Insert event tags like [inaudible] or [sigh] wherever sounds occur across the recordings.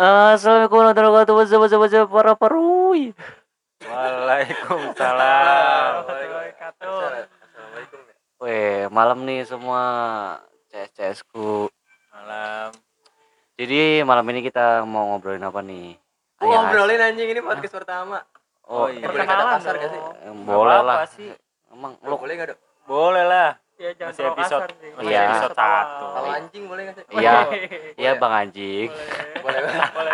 Assalamualaikum warahmatullahi wabarakatuh. Para parui. Waalaikumsalam. Assalamualaikum. Weh, malam nih semua CS CS ku. Malam. Jadi malam ini kita mau ngobrolin apa nih? Oh, Ayo, ngobrolin anjing ini podcast pertama. Oh, Oh, iya. Boleh kata kasar gak sih? Eh, boleh lah. Emang lu boleh gak dok? Boleh lah. Iya, jangan Masih episode. kasar sih. Masih Iya. episode satu. Kalau anjing boleh gak sih? Iya. Boleh. Iya Bang Anjing. Boleh. Boleh.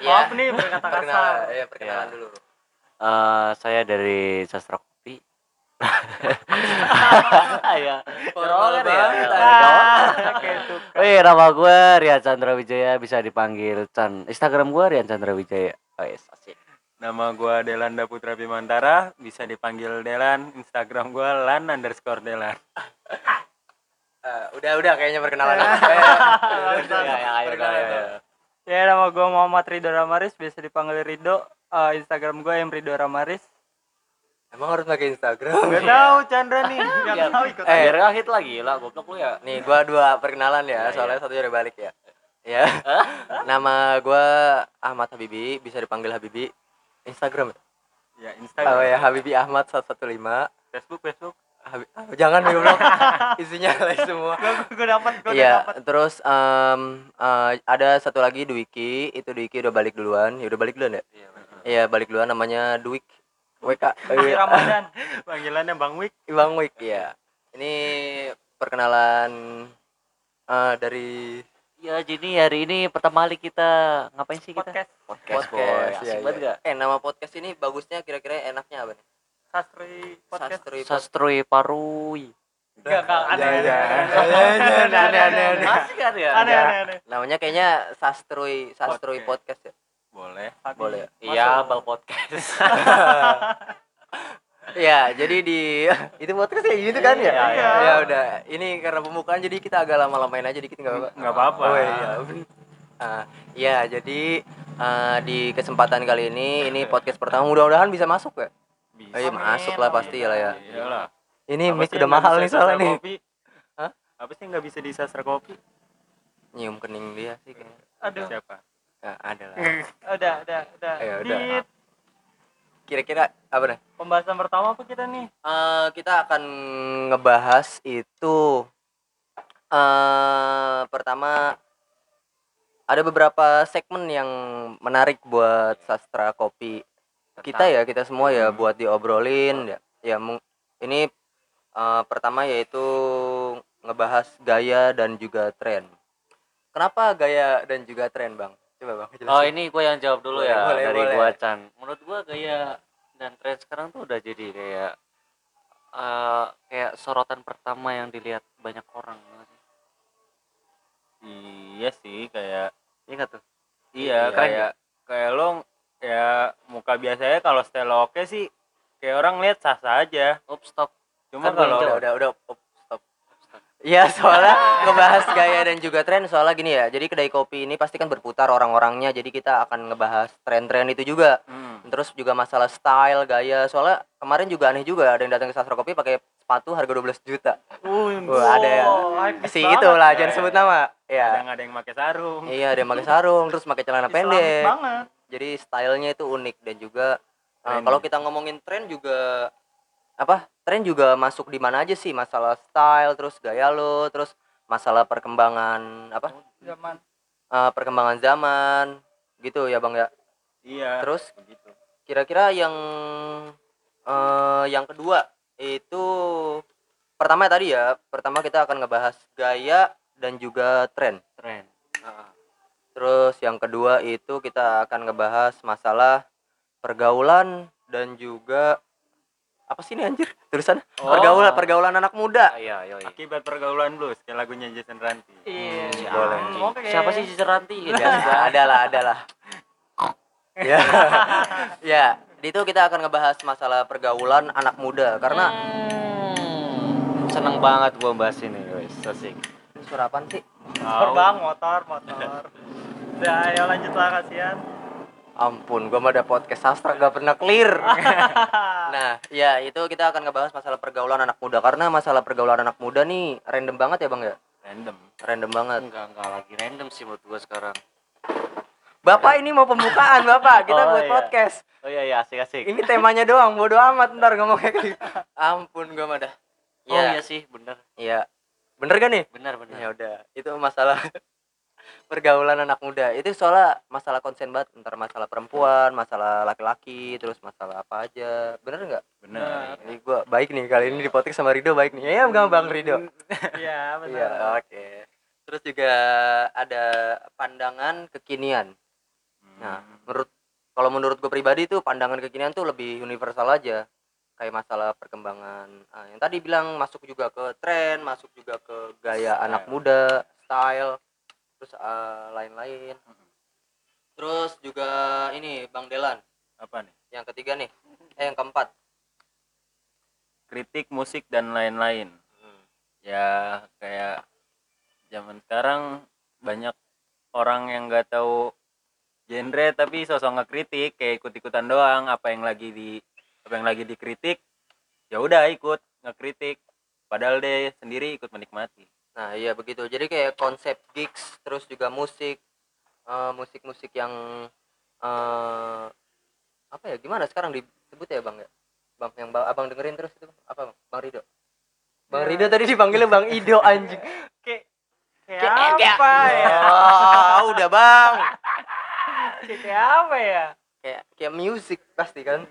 Iya. Maaf nih berkata Perkenalan, kasar. ya perkenalan Iya. dulu. Eh, saya dari Sastra Kopi. [laughs] Iya. Formal Jangan ya. banget, Jangan. Ah, suka. Wih, nama gue Rian Chandra Wijaya, bisa dipanggil Chan. Instagram gue Rian Chandra Wijaya. Oh, yes, asik. Nama gua Delanda Putra Bimantara, bisa dipanggil Delan. Instagram gua lan underscore Delan. Eh, udah udah kayaknya perkenalan. [laughs] Ya, ya. Ya, nama gue Muhammad Ridho Ramaris, biasa dipanggil Ridho. Eh, Instagram gue M Ridho Ramaris. Emang harus pakai Instagram? Gak [laughs] tahu Chandra nih. [laughs] Gak Biar- tahu ikut. Eh. Biar hit lagi lah, goblok lu ya. Nih, gua dua perkenalan ya, Iya, soalnya satunya udah balik ya. Ya. Nama gua Ahmad Habibi, bisa dipanggil Habibi. Instagram. ya? Ya, Oh Instagram. ya, Habibi Ahmad 115. Facebook, Facebook. Habib, ah, jangan goblok. [laughs] Isinya [laughs] lain semua. Gue dapet, gue Iya, dapet. terus em, eh, ada satu lagi Dwiki, itu Dwiki udah balik duluan. Ya udah balik duluan ya? Iya, balik duluan namanya Dwik. WK. [laughs] Ramadan. Panggilannya Bang Wik. Bang Wik ya. Ini perkenalan eh, dari Ya, jadi hari ini pertama kali kita ngapain sih kita? Podcast Podcast, boy. podcast. Asik ya, banget ya. nggak? Eh, nama podcast ini bagusnya kira-kira enaknya apa nih? Sastri Podcast. Sastri Podcast. Sastrui Parui. Gak, gak, aneh. Ya, ya. [laughs] aneh. Aneh, aneh, aneh, aneh. Masih kan ya? Aneh, Ya. aneh, aneh. Namanya kayaknya Sastrui Sastrui Podcast ya. Boleh. Boleh. Iya. Bang Podcast. [laughs] Iya, jadi di [laughs] itu podcast kayak gitu kan ya? Iya, iya. Ya udah, ini karena pembukaan jadi kita agak lama-lamain aja dikit nggak apa-apa. Nggak apa-apa. Oh iya. Ah, iya, jadi ah, di kesempatan kali ini ini podcast pertama mudah-mudahan bisa masuk ya. Bisa. Oh, iya, masuk lah pasti lah ya. Iyalah. Ini mic udah mahal nih soalnya nih. kopi? Hah? Apa sih nggak bisa di sastra kopi? Nyium kening dia sih kayaknya. Aduh. Siapa? Ya, ada lah. [laughs] Udah, udah, udah. Ya udah. Kira-kira apa nih? Pembahasan pertama apa kita nih? Eh, kita akan ngebahas itu eh pertama ada beberapa segmen yang menarik buat sastra kopi kita ya kita semua ya buat diobrolin ya ya ini eh, pertama yaitu ngebahas gaya dan juga tren kenapa gaya dan juga tren bang coba bang jelasin. Oh, ini gue yang jawab dulu Boleh, ya boleh, dari boleh. gua Chan. Menurut gua gaya dan tren sekarang tuh udah jadi kayak eh kayak sorotan pertama yang dilihat banyak orang. Iya sih, kayak Iya nggak tuh? iya, Iya, kayak kayak lo ya muka biasanya kalau style oke sih kayak orang lihat sah-sah aja. Up stop. Cuma Kan kalau udah udah udah Iya soalnya ngebahas gaya dan juga tren soalnya gini ya jadi kedai kopi ini pasti kan berputar orang-orangnya jadi kita akan ngebahas tren-tren itu juga Hmm. terus juga masalah style gaya soalnya kemarin juga aneh juga ada yang datang ke sastra kopi pakai sepatu harga 12 juta Wah, ada ya. si itulah ya. jangan sebut nama ya Kadang ada yang pakai sarung. iya ada yang pakai sarung terus pakai celana Islamic pendek banget. jadi stylenya itu unik dan juga uh, kalau kita ngomongin tren juga apa tren juga masuk di mana aja sih masalah style terus gaya lo terus masalah perkembangan apa Zaman uh, perkembangan zaman gitu ya bang ya Iya. terus begitu. kira-kira yang eh yang kedua itu pertama tadi ya pertama kita akan ngebahas gaya dan juga tren Tren. Terus yang kedua itu kita akan ngebahas masalah pergaulan dan juga apa sih ini anjir tulisan Oh. pergaulan pergaulan anak muda. Ah, iya, iya. iya. Akibat pergaulan blues kayak lagunya Jason Ranti. Iya. Hmm, boleh. Hmm, Oke. Siapa sih Ciceranti? [laughs] Ya, ada lah, ada lah. ya. [laughs] ya, di itu kita akan ngebahas masalah pergaulan anak muda karena Hmm, seneng banget gua bahas ini, guys. Asik. Ini suara apaan sih? Motor bang, motor, motor. [laughs] Udah, ayo lanjut lah kasihan. Ampun, gua mah ada podcast sastra gak pernah clear. [laughs] nah, ya itu kita akan ngebahas masalah pergaulan anak muda karena masalah pergaulan anak muda nih random banget ya, Bang ya? Random. Random banget. Enggak, enggak lagi random sih menurut gua sekarang. Bapak ini mau pembukaan, Bapak. Kita Oh, buat iya. podcast. Oh iya iya asik asik. Ini temanya doang, bodo amat ntar ngomong kayak gitu. [laughs] Ampun gua mah dah. Oh Iya, iya sih bener iya. Bener kan nih? bener bener. Ya udah, itu masalah pergaulan anak muda. Itu soalnya masalah konsen banget, ntar masalah perempuan, masalah laki-laki, terus masalah apa aja. Bener nggak? bener Ini gua baik nih kali ini di podcast sama Rido baik nih. Ya, enggak Bang Rido. [laughs] Iya, benar. Iya, oke. Terus juga ada pandangan kekinian. Nah, Hmm. menurut kalau menurut gue pribadi tuh pandangan kekinian tuh lebih universal aja. Kayak masalah perkembangan ah, yang tadi bilang masuk juga ke tren, masuk juga ke gaya anak muda, style, terus ah, lain-lain. Terus juga ini Bang Delan, apa nih? Yang ketiga nih. Eh yang keempat. kritik musik dan lain-lain. Ya kayak zaman sekarang banyak orang yang nggak tahu genre tapi sosok ngekritik kayak ikut-ikutan doang. Apa yang lagi di apa yang lagi dikritik ya udah ikut ngekritik. Padahal dia sendiri ikut menikmati Nah, iya begitu. Jadi kayak konsep gigs terus juga musik eh, musik-musik yang eh apa ya? Gimana sekarang disebut ya, Bang ya? Bang yang ba- Abang dengerin terus itu apa, Bang? Bang Rido. Bang Rido tadi dipanggilnya Bang Ido [laughs] anjing. Kayak kayak Kayak- kayak- apa ya? Wah, udah, Bang. [laughs] Kayak kayak apa ya? Kayak kayak musik pasti kan?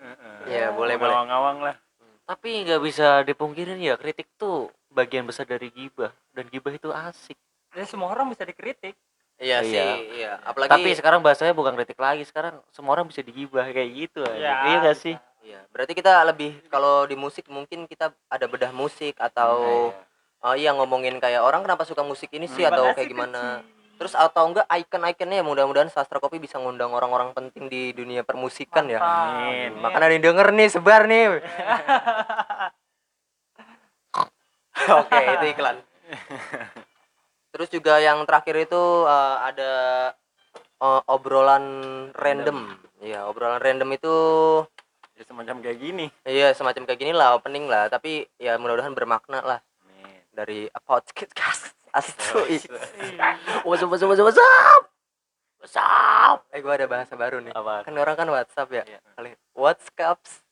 Iya, boleh, boleh. ngawang-ngawang lah Tapi nggak bisa dipungkirin ya kritik tuh bagian besar dari gibah dan gibah itu asik. Ya semua orang bisa dikritik. Iya Iya. sih, iya. Apalagi Tapi sekarang bahasanya bukan kritik lagi, sekarang semua orang bisa digibah kayak gitu. aja. Ya, iya gak sih? Iya, berarti kita lebih kalau di musik mungkin kita ada bedah musik atau oh iya ngomongin kayak orang kenapa suka musik ini sih Hmm, atau kayak gimana. kecil. Terus atau enggak icon-iconnya ya mudah-mudahan Sastra Kopi bisa ngundang orang-orang penting di dunia permusikan ya. Mantap. Amin. Makanya ada yang denger nih, sebar nih. [laughs] [laughs] Oke, itu iklan. Terus juga yang terakhir itu eh, ada eh, obrolan random. Iya, obrolan random itu ya semacam kayak gini iya semacam kayak gini lah opening lah, tapi ya mudah-mudahan bermakna lah Amin. dari podcast Astui. What's up, what's up, what's up, what's up? What's up? Eh gua ada bahasa baru nih. Apa? Kan orang kan WhatsApp ya. Iya. Kali WhatsApps.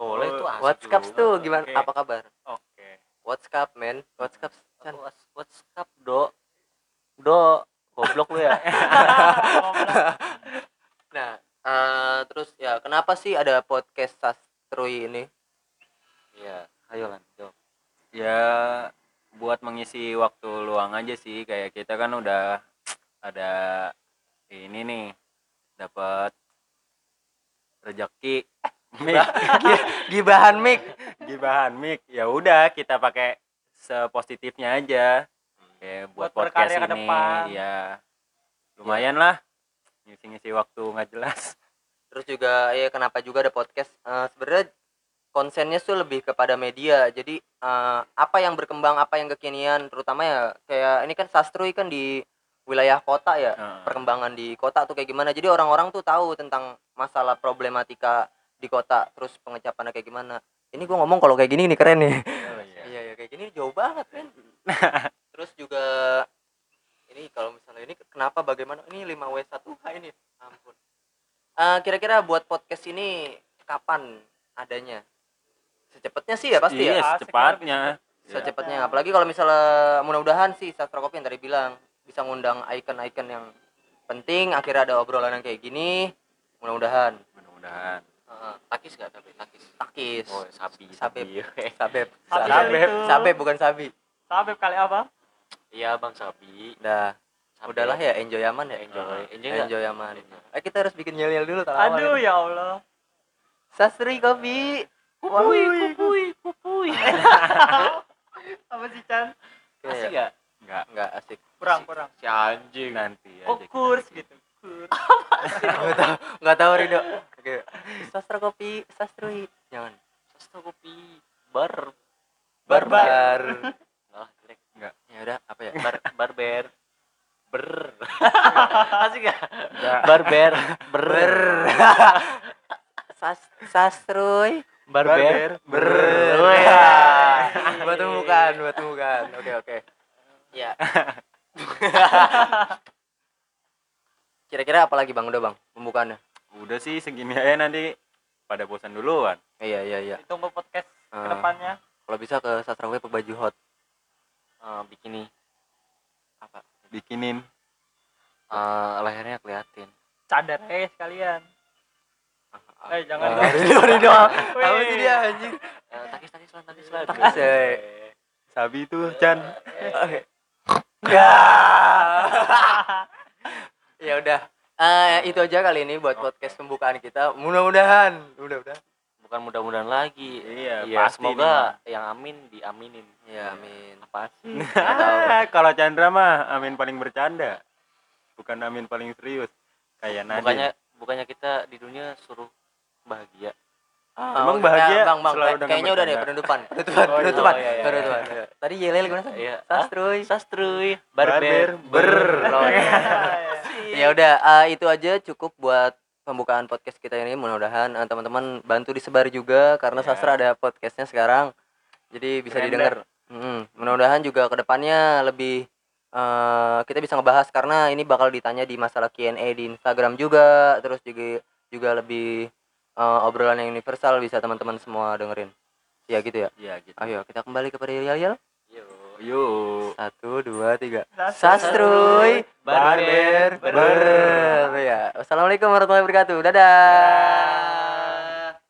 Boleh tuh asik WhatsApps juga. tuh gimana? Oke. Apa kabar? Oke WhatsApp men. WhatsApp Chan. What's, what's up, Do? Do, goblok lu ya? [laughs] [laughs] Nah, eh, terus ya kenapa sih ada podcast Sastrui ini? Iya, ayo lan, jawab. ya buat mengisi waktu luang aja sih kayak kita kan udah ada ini nih dapat rezeki mic [laughs] Gibahan mic. gibahan mic ya udah kita pakai sepositifnya aja kayak buat, Buat podcast ke ini depan. ya lumayan lah ngisi-ngisi waktu nggak jelas Terus juga ya kenapa juga ada podcast? Eh, Sebenarnya konsennya tuh lebih kepada media. Jadi eh, apa yang berkembang, apa yang kekinian, terutama ya kayak ini kan Sastrui kan di wilayah kota ya. Heeh. perkembangan di kota tuh kayak gimana jadi orang-orang tuh tahu tentang masalah problematika di kota terus pengecapannya kayak gimana. Ini gua ngomong kalau kayak gini nih keren nih. Oh, iya. [laughs] iya ya kayak gini jauh banget kan [laughs] terus juga ini kalau misalnya ini kenapa bagaimana? Ini 5W1H ini. Ampun. Eh, kira-kira buat podcast ini kapan adanya? Secepatnya sih ya pasti iya ya secepatnya. secepatnya. Apalagi kalau misalnya mudah-mudahan sih sastra kopi yang tadi bilang bisa ngundang icon-icon yang penting akhirnya ada obrolan yang kayak gini mudah-mudahan. Takis gak tapi takis? takis Oh, sapi, sapi. sabep itu. sabep bukan sabi Sabep kali apa? Iya, Bang Sapi. dah Sapi. udahlah ya enjoy aman ya Enjoy. Enjoy enjoy, nggak? aman eh kita harus bikin yel-yel dulu tahu awal Aduh ya Allah. sastri kopi Kupui, kupui, kupui. [laughs] Apa sih Chan? Asik ya. gak? nggak nggak asik Kurang kurang. Si anjing. nanti Oh kurs gitu. Nggak tahu nggak tahu Rido oke sastra kopi sastrui jangan Sasta kopi. Bar. barbar Enggak lah, jelek. ya udah apa ya Bar, barber. Ber. [laughs] Asik gak? Nggak. Barber. Ber. ber Sas sastrui Barber. ber Wah. batu bukan batu bukan oke oke ya [laughs] kira-kira apa lagi bang? Udah bang pembukaannya? Udah sih segini aja nanti. Pada bosan duluan. Iya iya iya. Ditunggu podcast Eh, ke depannya. kalau bisa ke sastra web baju hot. Eh, bikini. Apa? Bikinin. Eh, lehernya keliatin. Cadar aja sekalian. Eh jangan. Ah, [laughs] Ridho Ridho apa sih dia anjing? Eh, takis takis lan takis. Lan Takis, eh. sabi tuh Chan. Ya [laughs] ya udah. Eh, itu aja kali ini buat podcast pembukaan kita. Mudah-mudahan mudah-mudahan. Bukan mudah-mudahan lagi. Iya, ya pasti semoga yang amin diaminin. Ya amin. Apa sih? [laughs] [laughs] Kalau Chandra mah Amin paling bercanda. Bukan Amin paling serius. Kayak Nadine. Bukannya bukannya kita di dunia suruh bahagia? Emang Oh, bahagia ya, bang, bang, selalu kayak- dengan kayaknya udah deh bercanda? penutupan, penutupan, Oh, penutupan, iya, iya, penutupan. Tadi yelel gimana sih? Iya. Sastruy. sastruy Barber, barber. Ber. Oh, [laughs] ya udah, eh, itu aja cukup buat pembukaan podcast kita ini. Mudah-mudahan eh, teman-teman bantu disebar juga karena Ya. sastra ada podcastnya sekarang, jadi bisa Keren didengar. Mm, mudah-mudahan juga ke depannya lebih eh, kita bisa ngebahas karena ini bakal ditanya di masalah Q&A di Instagram juga, terus juga juga lebih eh, obrolan yang universal bisa teman-teman semua dengerin. Ya gitu ya. Iya gitu. Ayo kita kembali kepada Yel Yel. Yuk. Satu, dua, tiga. Sastruy, barber, barber, ber. Ya. Wassalamualaikum warahmatullahi wabarakatuh. Dadah.